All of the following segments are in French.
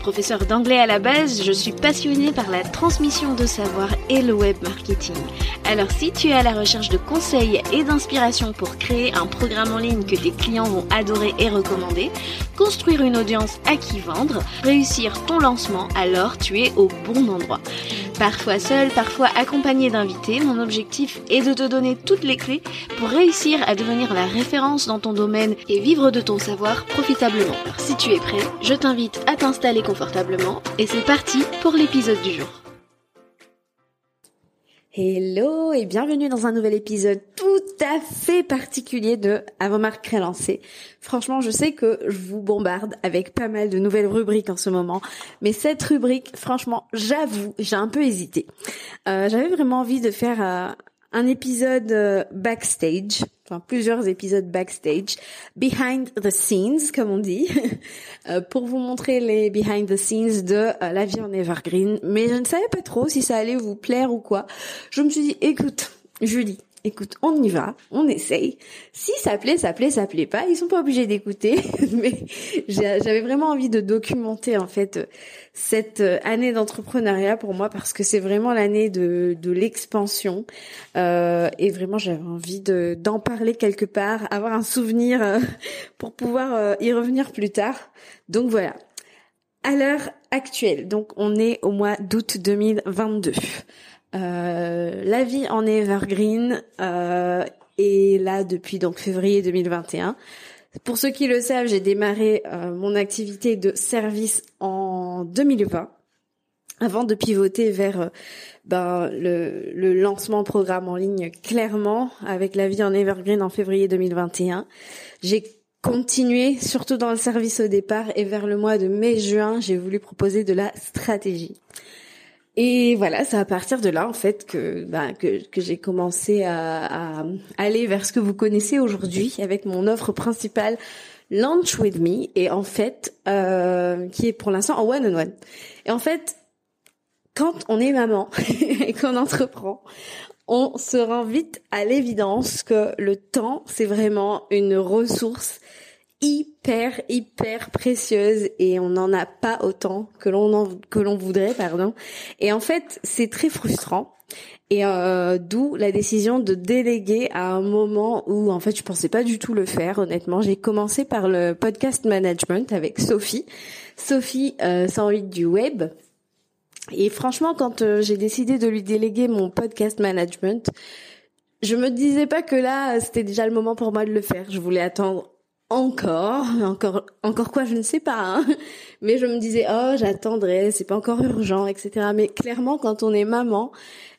Professeur d'anglais à la base, je suis passionnée par la transmission de savoir et le web marketing. Alors si tu es à la recherche de conseils et d'inspiration pour créer un programme en ligne que tes clients vont adorer et recommander, construire une audience à qui vendre, réussir ton lancement, alors tu es au bon endroit. Parfois seul, parfois accompagné d'invités, mon objectif est de te donner toutes les clés pour réussir à devenir la référence dans ton domaine et vivre de ton savoir profitablement. Alors si tu es prêt, je t'invite à t'installer et c'est parti pour l'épisode du jour. Hello et bienvenue dans un nouvel épisode tout à fait particulier de Avant Marc Crélancé. Franchement, je sais que je vous bombarde avec pas mal de nouvelles rubriques en ce moment, mais cette rubrique, franchement, j'avoue, j'ai un peu hésité. Euh, J'avais vraiment envie de faire euh, un épisode euh, backstage, enfin plusieurs épisodes backstage, behind the scenes comme on dit, euh, pour vous montrer les behind the scenes de euh, la vie en evergreen. Mais je ne savais pas trop si ça allait vous plaire ou quoi. Je me suis dit, écoute, Julie, écoute, on y va, on essaye. Si ça plaît, ça plaît, ça plaît pas, ils sont pas obligés d'écouter. Mais j'avais vraiment envie de documenter en fait cette année d'entrepreneuriat pour moi parce que c'est vraiment l'année de, l'expansion euh, et vraiment j'avais envie de d'en parler quelque part, avoir un souvenir euh, pour pouvoir euh, y revenir plus tard. Donc voilà. À l'heure actuelle, donc on est au mois d'août 2022. Euh, la vie en evergreen euh, est là depuis donc février 2021. Pour ceux qui le savent, j'ai démarré euh, mon activité de service en 2020 avant de pivoter vers ben, le, le, lancement programme en ligne clairement avec la vie en evergreen en février 2021. J'ai continué surtout dans le service au départ et vers le mois de mai-juin, j'ai voulu proposer de la stratégie. Et voilà, c'est à partir de là en fait que bah, que, que j'ai commencé à, à, aller vers ce que vous connaissez aujourd'hui avec mon offre principale Launch with Me et en fait euh, qui est pour l'instant en one on one. Et en fait, quand on est maman et qu'on entreprend, on se rend vite à l'évidence que le temps c'est vraiment une ressource hyper hyper précieuse et on n'en a pas autant que l'on que l'on voudrait pardon. Et en fait c'est très frustrant. Et euh, d'où la décision de déléguer à un moment où en fait je pensais pas du tout le faire honnêtement. J'ai commencé par le podcast management avec Sophie. Sophie euh, 108 du web. Et franchement quand euh, j'ai décidé de lui déléguer mon podcast management je me disais pas que là c'était déjà le moment pour moi de le faire. Je voulais attendre encore, encore, encore quoi, je ne sais pas. Hein. Mais je me disais, oh, j'attendrai, c'est pas encore urgent, etc. Mais clairement, quand on est maman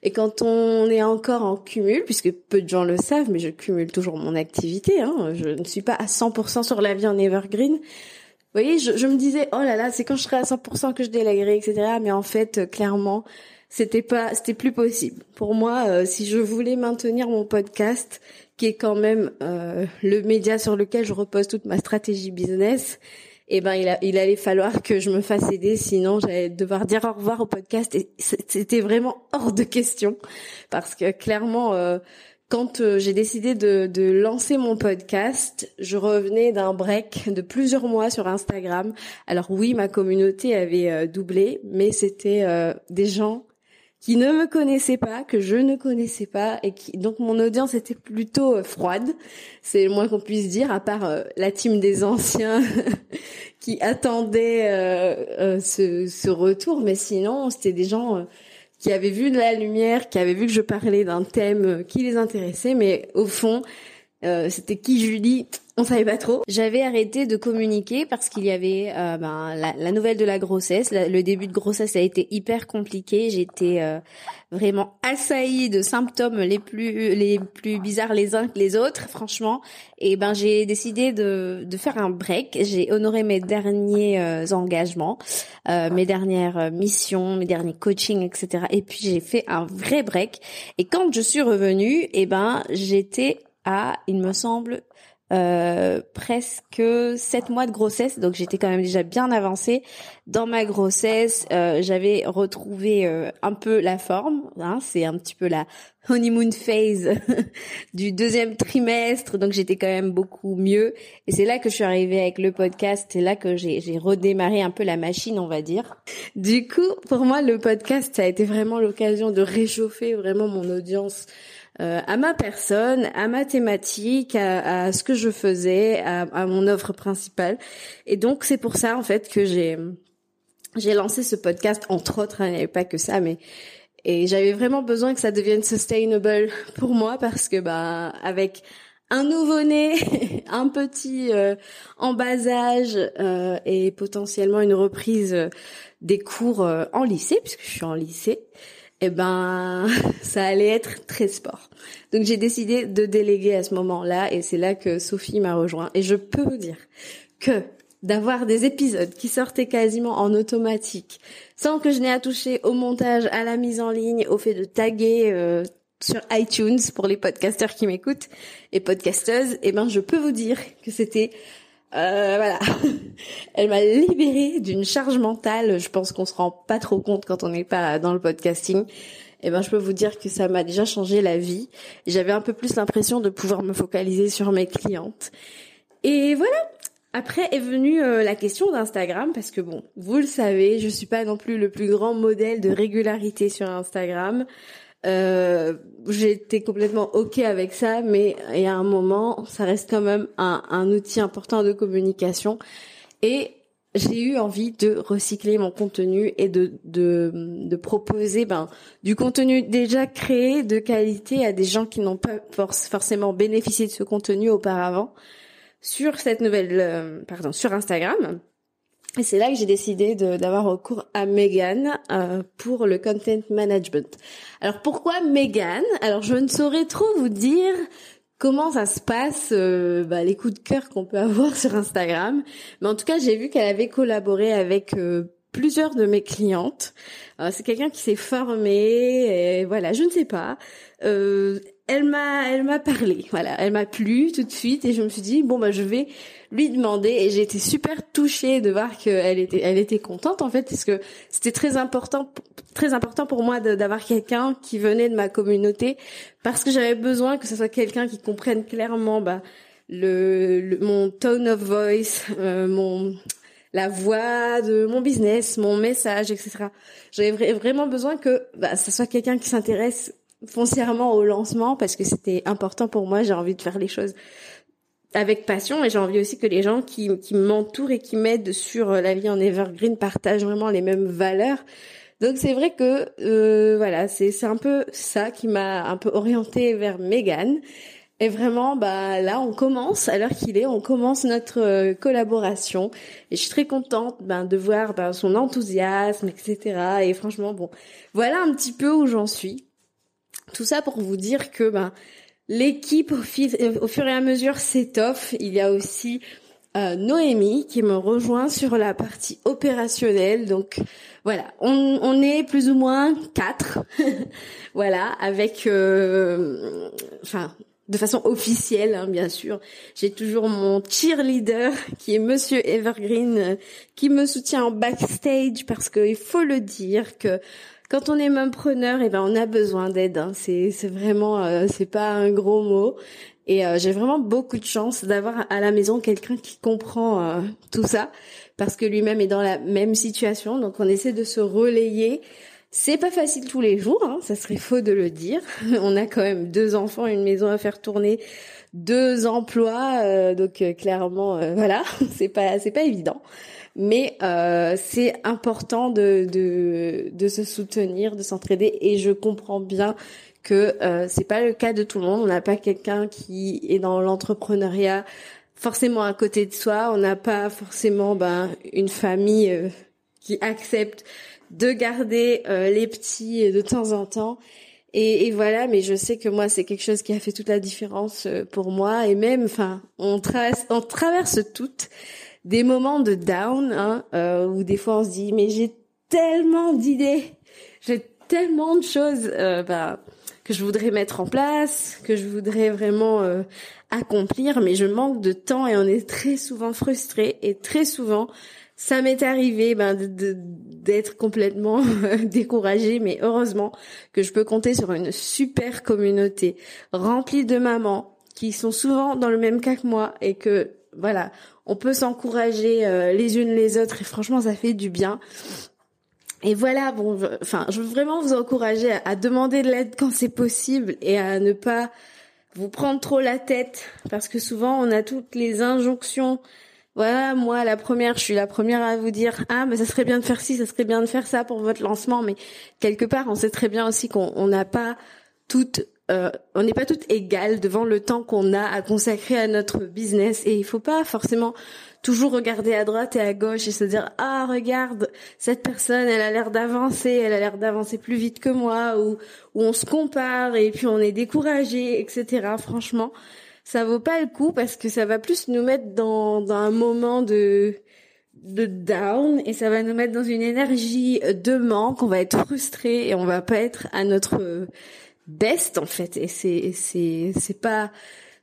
et quand on est encore en cumul, puisque peu de gens le savent, mais je cumule toujours mon activité, hein, je ne suis pas à 100% sur la vie en evergreen. Vous voyez, je, je me disais, oh là là, c'est quand je serai à 100% que je délèguerai, etc. Mais en fait, clairement, c'était pas, c'était plus possible. Pour moi, euh, si je voulais maintenir mon podcast, qui est quand même euh, le média sur lequel je repose toute ma stratégie business, eh ben il, a, il allait falloir que je me fasse aider, sinon j'allais devoir dire au revoir au podcast. Et c'était vraiment hors de question. Parce que clairement euh, quand euh, j'ai décidé de, de, lancer mon podcast, je revenais d'un break de plusieurs mois sur Instagram. Alors oui, ma communauté avait doublé, mais c'était des gens qui ne me connaissaient pas, que je ne connaissais pas, et qui donc mon audience était plutôt euh, froide, c'est le moins qu'on puisse dire, à part euh, la team des anciens qui attendaient euh, ce, ce, retour, mais sinon c'était des gens qui avaient vu de la lumière, qui avaient vu que je parlais d'un thème qui les intéressait, mais au fond c'était qui Julie? On savait pas trop. J'avais arrêté de communiquer parce qu'il y avait euh, ben, la, nouvelle de la grossesse. le début de grossesse a été hyper compliqué. J'étais euh, vraiment assaillie de symptômes les plus les plus bizarres les uns que les autres, franchement. Et ben j'ai décidé de, de faire un break. J'ai honoré mes derniers euh, engagements, mes dernières missions, mes derniers coachings, etc. Et puis j'ai fait un vrai break. Et quand je suis revenue, et eh ben j'étais à, il me semble, euh, presque sept mois de grossesse, donc j'étais quand même déjà bien avancée dans ma grossesse. Euh, j'avais retrouvé euh, un peu la forme, hein, c'est un petit peu la honeymoon phase du deuxième trimestre, donc j'étais quand même beaucoup mieux. Et c'est là que je suis arrivée avec le podcast, c'est là que j'ai redémarré un peu la machine, on va dire. Du coup, pour moi, le podcast, ça a été vraiment l'occasion de réchauffer vraiment mon audience euh, à ma personne, à ma thématique, à, ce que je faisais, à, mon offre principale. Et donc c'est pour ça en fait que j'ai j'ai lancé ce podcast entre autres. Hein, il n'y avait pas que ça, mais et j'avais vraiment besoin que ça devienne sustainable pour moi parce que bah avec un nouveau-né, un petit euh, en bas âge euh, et potentiellement une reprise des cours en lycée puisque je suis en lycée eh ben, ça allait être très sport. Donc j'ai décidé de déléguer à ce moment-là et c'est là que Sophie m'a rejoint. Et je peux vous dire que d'avoir des épisodes qui sortaient quasiment en automatique, sans que je n'ai à toucher au montage, à la mise en ligne, au fait de taguer euh, sur iTunes pour les podcasteurs qui m'écoutent et podcasteuses, eh ben je peux vous dire que c'était euh, voilà. Elle m'a libérée d'une charge mentale. Je pense qu'on se rend pas trop compte quand on n'est pas dans le podcasting. Et eh ben, je peux vous dire que ça m'a déjà changé la vie. J'avais un peu plus l'impression de pouvoir me focaliser sur mes clientes. Et voilà. Après est venue euh, la question d'Instagram parce que bon, vous le savez, je suis pas non plus le plus grand modèle de régularité sur Instagram. Euh, j'étais complètement ok avec ça, mais il y a un moment, ça reste quand même un, un outil important de communication. Et j'ai eu envie de recycler mon contenu et de, de, de proposer ben, du contenu déjà créé de qualité à des gens qui n'ont pas forcément bénéficié de ce contenu auparavant sur cette nouvelle, euh, pardon, sur Instagram. Et c'est là que j'ai décidé d'avoir recours à Megan euh, pour le content management. Alors pourquoi Megan? Alors je ne saurais trop vous dire comment ça se passe, euh, bah, les coups de cœur qu'on peut avoir sur Instagram. Mais en tout cas, j'ai vu qu'elle avait collaboré avec euh, plusieurs de mes clientes. c'est quelqu'un qui s'est formé, et voilà, je ne sais pas. elle m'a, elle m'a parlé, voilà, elle m'a plu tout de suite, et je me suis dit bon bah je vais lui demander et j'ai été super touchée de voir qu'elle était elle était contente en fait parce que c'était très important très important pour moi d'avoir quelqu'un qui venait de ma communauté parce que j'avais besoin que ce soit quelqu'un qui comprenne clairement bah le, mon tone of voice euh, mon la voix de mon business, mon message, etc. J'avais vraiment besoin que bah, ce soit quelqu'un qui s'intéresse foncièrement au lancement parce que c'était important pour moi. J'ai envie de faire les choses avec passion et j'ai envie aussi que les gens qui, m'entourent et qui m'aident sur euh, la vie en evergreen partagent vraiment les mêmes valeurs. Donc c'est vrai que euh, voilà, c'est c'est un peu ça qui m'a un peu orientée vers Megan. Et vraiment, bah là, on commence à l'heure qu'il est, on commence notre euh, collaboration. Et je suis très contente ben, de voir ben, son enthousiasme, etc. Et franchement, bon, voilà un petit peu où j'en suis. Tout ça pour vous dire que ben L'équipe au, fur et à mesure s'étoffe. Il y a aussi euh, Noémie qui me rejoint sur la partie opérationnelle. Donc voilà, on, est plus ou moins quatre. voilà, avec, euh, de façon officielle, hein, bien sûr. J'ai toujours mon cheerleader qui est Monsieur Evergreen, euh, qui me soutient en backstage parce qu'il faut le dire que quand on est preneur, et eh ben on a besoin d'aide. Hein. C'est vraiment euh, c'est pas un gros mot. Et euh, j'ai vraiment beaucoup de chance d'avoir à la maison quelqu'un qui comprend euh, tout ça parce que lui-même est dans la même situation. Donc on essaie de se relayer. C'est pas facile tous les jours, hein, ça serait faux de le dire. On a quand même deux enfants, une maison à faire tourner, deux emplois, donc clairement, voilà, c'est pas c'est pas évident mais euh, c'est important de, de, de se soutenir, de s'entraider et je comprends bien que euh, c'est pas le cas de tout le monde. On n'a pas quelqu'un qui est dans l'entrepreneuriat forcément à côté de soi. On n'a pas forcément ben, une famille euh, qui accepte de garder euh, les petits de temps en temps. Et, et, voilà, mais je sais que moi, c'est quelque chose qui a fait toute la différence pour moi. Et même, enfin, on traverse, on traverse toutes des moments de down hein, euh, où des fois on se dit mais j'ai tellement d'idées, j'ai tellement de choses. Euh, bah, que je voudrais mettre en place, que je voudrais vraiment euh, accomplir, mais je manque de temps et on est très souvent frustré et très souvent ça m'est arrivé ben d'être complètement découragée, mais heureusement que je peux compter sur une super communauté remplie de mamans qui sont souvent dans le même cas que moi et que voilà, on peut s'encourager euh, les unes les autres et franchement ça fait du bien. Et voilà, bon, enfin, je veux vraiment vous encourager à, demander de l'aide quand c'est possible et à ne pas vous prendre trop la tête parce que souvent on a toutes les injonctions. Voilà, moi la première, je suis la première à vous dire ah mais ça serait bien de faire ci, ça serait bien de faire ça pour votre lancement, mais quelque part on sait très bien aussi qu'on n'a pas toutes euh, on n'est pas toutes égales devant le temps qu'on a à consacrer à notre business. Et il faut pas forcément toujours regarder à droite et à gauche et se dire ah regarde cette personne elle a l'air d'avancer elle a l'air d'avancer plus vite que moi ou ou on se compare et puis on est découragé etc franchement ça vaut pas le coup parce que ça va plus nous mettre dans dans un moment de de down et ça va nous mettre dans une énergie de manque. On va être frustré et on va pas être à notre best en fait et c'est c'est c'est pas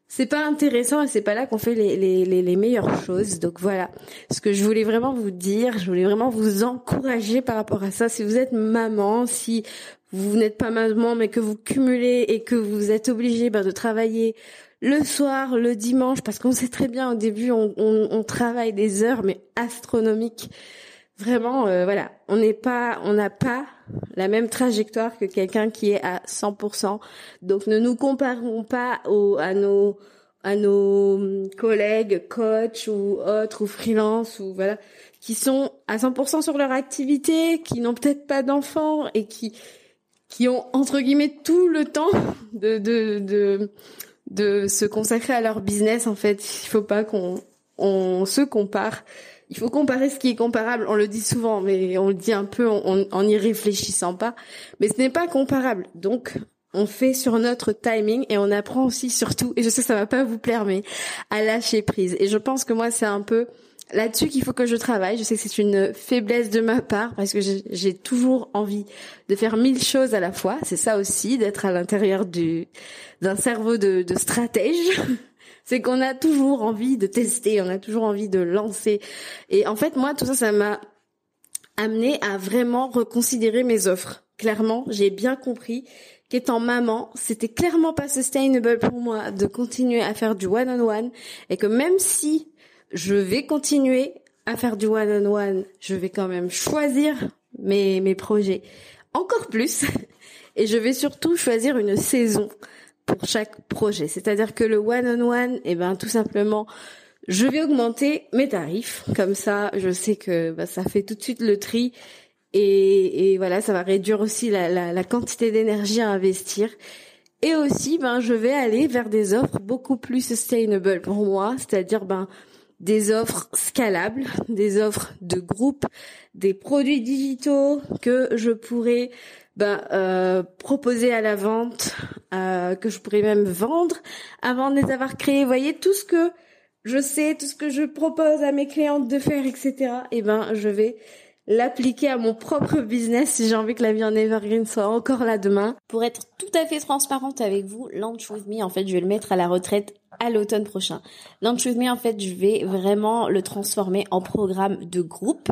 c'est pas intéressant et c'est pas là qu'on fait les, les, les, les, meilleures choses. Donc voilà, ce que je voulais vraiment vous dire, je voulais vraiment vous encourager par rapport à ça. Si vous êtes maman, si vous n'êtes pas maman mais que vous cumulez et que vous êtes obligé ben, de travailler le soir, le dimanche, parce qu'on sait très bien au début on, on, on travaille des heures mais astronomiques vraiment, euh, voilà, on n'est pas, on n'a pas la même trajectoire que quelqu'un qui est à 100%. Donc ne nous comparons pas aux, à nos à nos collègues coach ou autres ou freelance ou voilà qui sont à 100% sur leur activité, qui n'ont peut-être pas d'enfants et qui qui ont entre guillemets tout le temps de de de de se consacrer à leur business en fait. Il faut pas qu'on on se compare il faut comparer ce qui est comparable. On le dit souvent, mais on le dit un peu en n'y réfléchissant pas. Mais ce n'est pas comparable. Donc, on fait sur notre timing et on apprend aussi surtout, et je sais que ça va pas vous plaire, mais à lâcher prise. Et je pense que moi, c'est un peu là-dessus qu'il faut que je travaille. Je sais que c'est une faiblesse de ma part parce que j'ai toujours envie de faire mille choses à la fois. C'est ça aussi, d'être à l'intérieur du d'un cerveau de, de stratège. c'est qu'on a toujours envie de tester, on a toujours envie de lancer. Et en fait, moi, tout ça, ça m'a amené à vraiment reconsidérer mes offres. Clairement, j'ai bien compris qu'étant maman, c'était clairement pas sustainable pour moi de continuer à faire du one-on-one et que même si je vais continuer à faire du one-on-one, je vais quand même choisir mes, mes projets encore plus et je vais surtout choisir une saison pour chaque projet. C'est-à-dire que le one-on-one, eh ben tout simplement, je vais augmenter mes tarifs. Comme ça, je sais que bah, ça fait tout de suite le tri. Et, et voilà, ça va réduire aussi la, la, la quantité d'énergie à investir. Et aussi, ben, je vais aller vers des offres beaucoup plus sustainable pour moi, c'est-à-dire ben des offres scalables, des offres de groupe, des produits digitaux que je pourrais ben, euh, proposer à la vente, euh, que je pourrais même vendre avant de les avoir créés. Vous voyez, tout ce que je sais, tout ce que je propose à mes clientes de faire, etc. Et eh ben, je vais l'appliquer à mon propre business si j'ai envie que la vie en Evergreen soit encore là demain. Pour être tout à fait transparente avec vous, Launch Me, en fait, je vais le mettre à la retraite à l'automne prochain. Launch With Me, en fait, je vais vraiment le transformer en programme de groupe.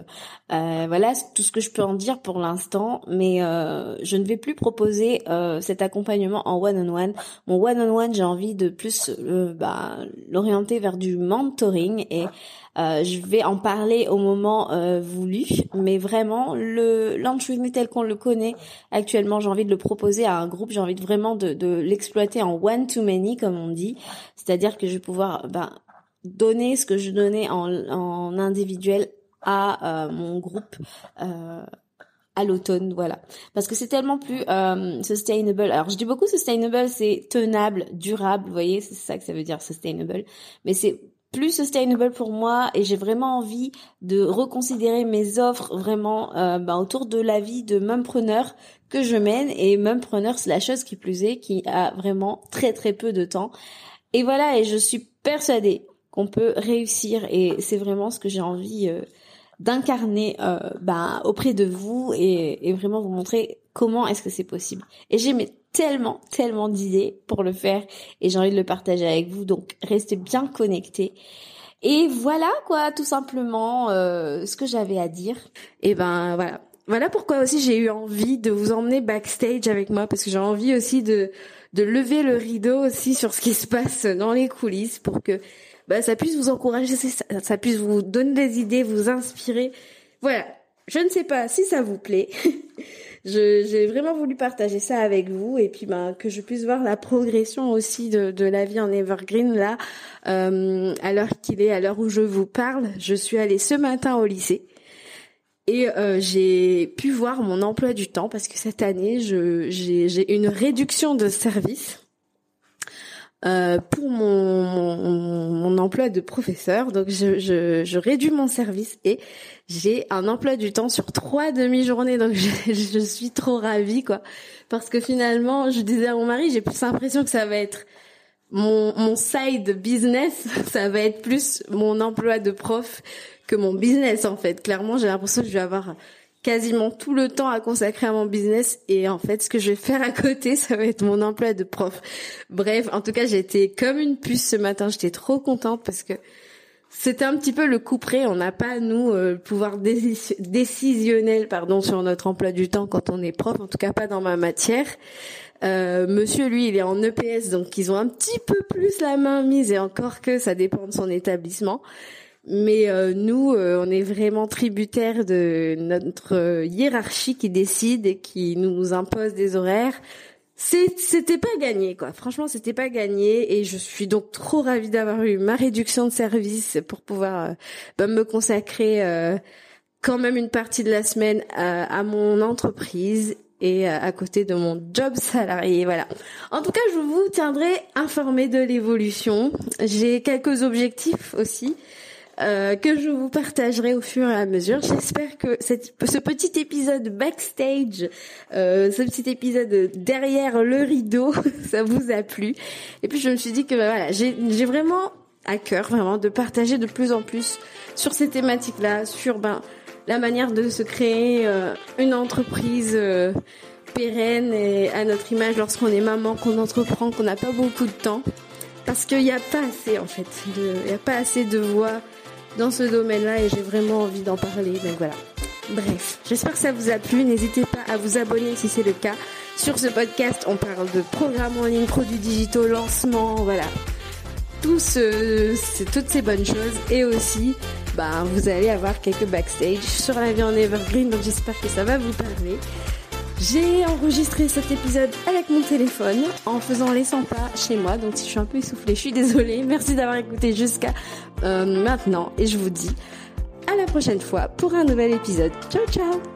Euh, voilà tout ce que je peux en dire pour l'instant, mais euh, je ne vais plus proposer euh, cet accompagnement en one-on-one. Mon one-on-one, j'ai envie de plus bah, l'orienter vers du mentoring et euh, je vais en parler au moment euh, voulu, mais vraiment le launch with me tel qu'on le connaît actuellement, j'ai envie de le proposer à un groupe, j'ai envie de vraiment de, de l'exploiter en one to many comme on dit, c'est-à-dire que je vais pouvoir ben, donner ce que je donnais en, en individuel à euh, mon groupe. à l'automne, voilà. Parce que c'est tellement plus sustainable. Alors je dis beaucoup sustainable, c'est tenable, durable, vous voyez, c'est ça que ça veut dire sustainable. Mais c'est plus sustainable pour moi et j'ai vraiment envie de reconsidérer mes offres vraiment euh, bah, autour de la vie de preneur que je mène et preneur c'est la chose qui plus est qui a vraiment très très peu de temps et voilà et je suis persuadée qu'on peut réussir et c'est vraiment ce que j'ai envie euh, d'incarner euh, bah, auprès de vous et, et, vraiment vous montrer comment est-ce que c'est possible et j'ai tellement, tellement d'idées pour le faire et j'ai envie de le partager avec vous. Donc restez bien connectés. Et voilà quoi, tout simplement euh, ce que j'avais à dire. Et ben voilà, voilà pourquoi aussi j'ai eu envie de vous emmener backstage avec moi parce que j'ai envie aussi de de lever le rideau aussi sur ce qui se passe dans les coulisses pour que bah, ça puisse vous encourager, ça, puisse vous donner des idées, vous inspirer. Voilà, je ne sais pas si ça vous plaît. j'ai vraiment voulu partager ça avec vous et puis ben que je puisse voir la progression aussi de, de la vie en Evergreen là euh, à l'heure qu'il est, à l'heure où je vous parle. Je suis allée ce matin au lycée. Et euh, j'ai pu voir mon emploi du temps parce que cette année, j'ai une réduction de service euh, pour mon, mon, mon, emploi de professeur. Donc je, je, je réduis mon service et j'ai un emploi du temps sur trois demi-journées. Donc je, je, suis trop ravie quoi. Parce que finalement, je disais à mon mari, j'ai plus l'impression que ça va être mon, mon side business, ça va être plus mon emploi de prof que mon business en fait. Clairement, j'ai l'impression que je vais avoir quasiment tout le temps à consacrer à mon business et en fait ce que je vais faire à côté ça va être mon emploi de prof. Bref, en tout cas j'étais comme une puce ce matin, j'étais trop contente parce que c'était un petit peu le coup près, on n'a pas nous euh, le pouvoir décisionnel pardon sur notre emploi du temps quand on est prof, en tout cas pas dans ma matière. Euh, monsieur, lui, il est en EPS, donc ils ont un petit peu plus la main mise, et encore que ça dépend de son établissement. Mais euh, nous, euh, on est vraiment tributaires de notre hiérarchie qui décide et qui nous impose des horaires. C'était pas gagné, quoi. Franchement, c'était pas gagné, et je suis donc trop ravie d'avoir eu ma réduction de service pour pouvoir bah, me consacrer quand même une partie de la semaine à, à mon entreprise et à côté de mon job salarié. Voilà. En tout cas, je vous tiendrai informé de l'évolution. J'ai quelques objectifs aussi. Euh, que je vous partagerai au fur et à mesure. J'espère que cette, ce petit épisode backstage, euh, ce petit épisode derrière le rideau, ça vous a plu. Et puis je me suis dit que bah, voilà, j'ai vraiment à cœur vraiment de partager de plus en plus sur ces thématiques-là, sur ben la manière de se créer euh, une entreprise euh, pérenne et à notre image lorsqu'on est maman, qu'on entreprend, qu'on n'a pas beaucoup de temps. Parce qu'il n'y a pas assez en fait, il n'y a pas assez de voix dans ce domaine-là et j'ai vraiment envie d'en parler. Donc voilà. Bref, j'espère que ça vous a plu. N'hésitez pas à vous abonner si c'est le cas. Sur ce podcast, on parle de programmes en ligne, produits digitaux, lancement, voilà. Toutes ces bonnes choses et aussi bah, vous allez avoir quelques backstage sur la vie en Evergreen, donc j'espère que ça va vous parler. J'ai enregistré cet épisode avec mon téléphone en faisant les 100 pas chez moi, donc si je suis un peu essoufflée, je suis désolée. Merci d'avoir écouté jusqu'à euh, maintenant et je vous dis à la prochaine fois pour un nouvel épisode. Ciao ciao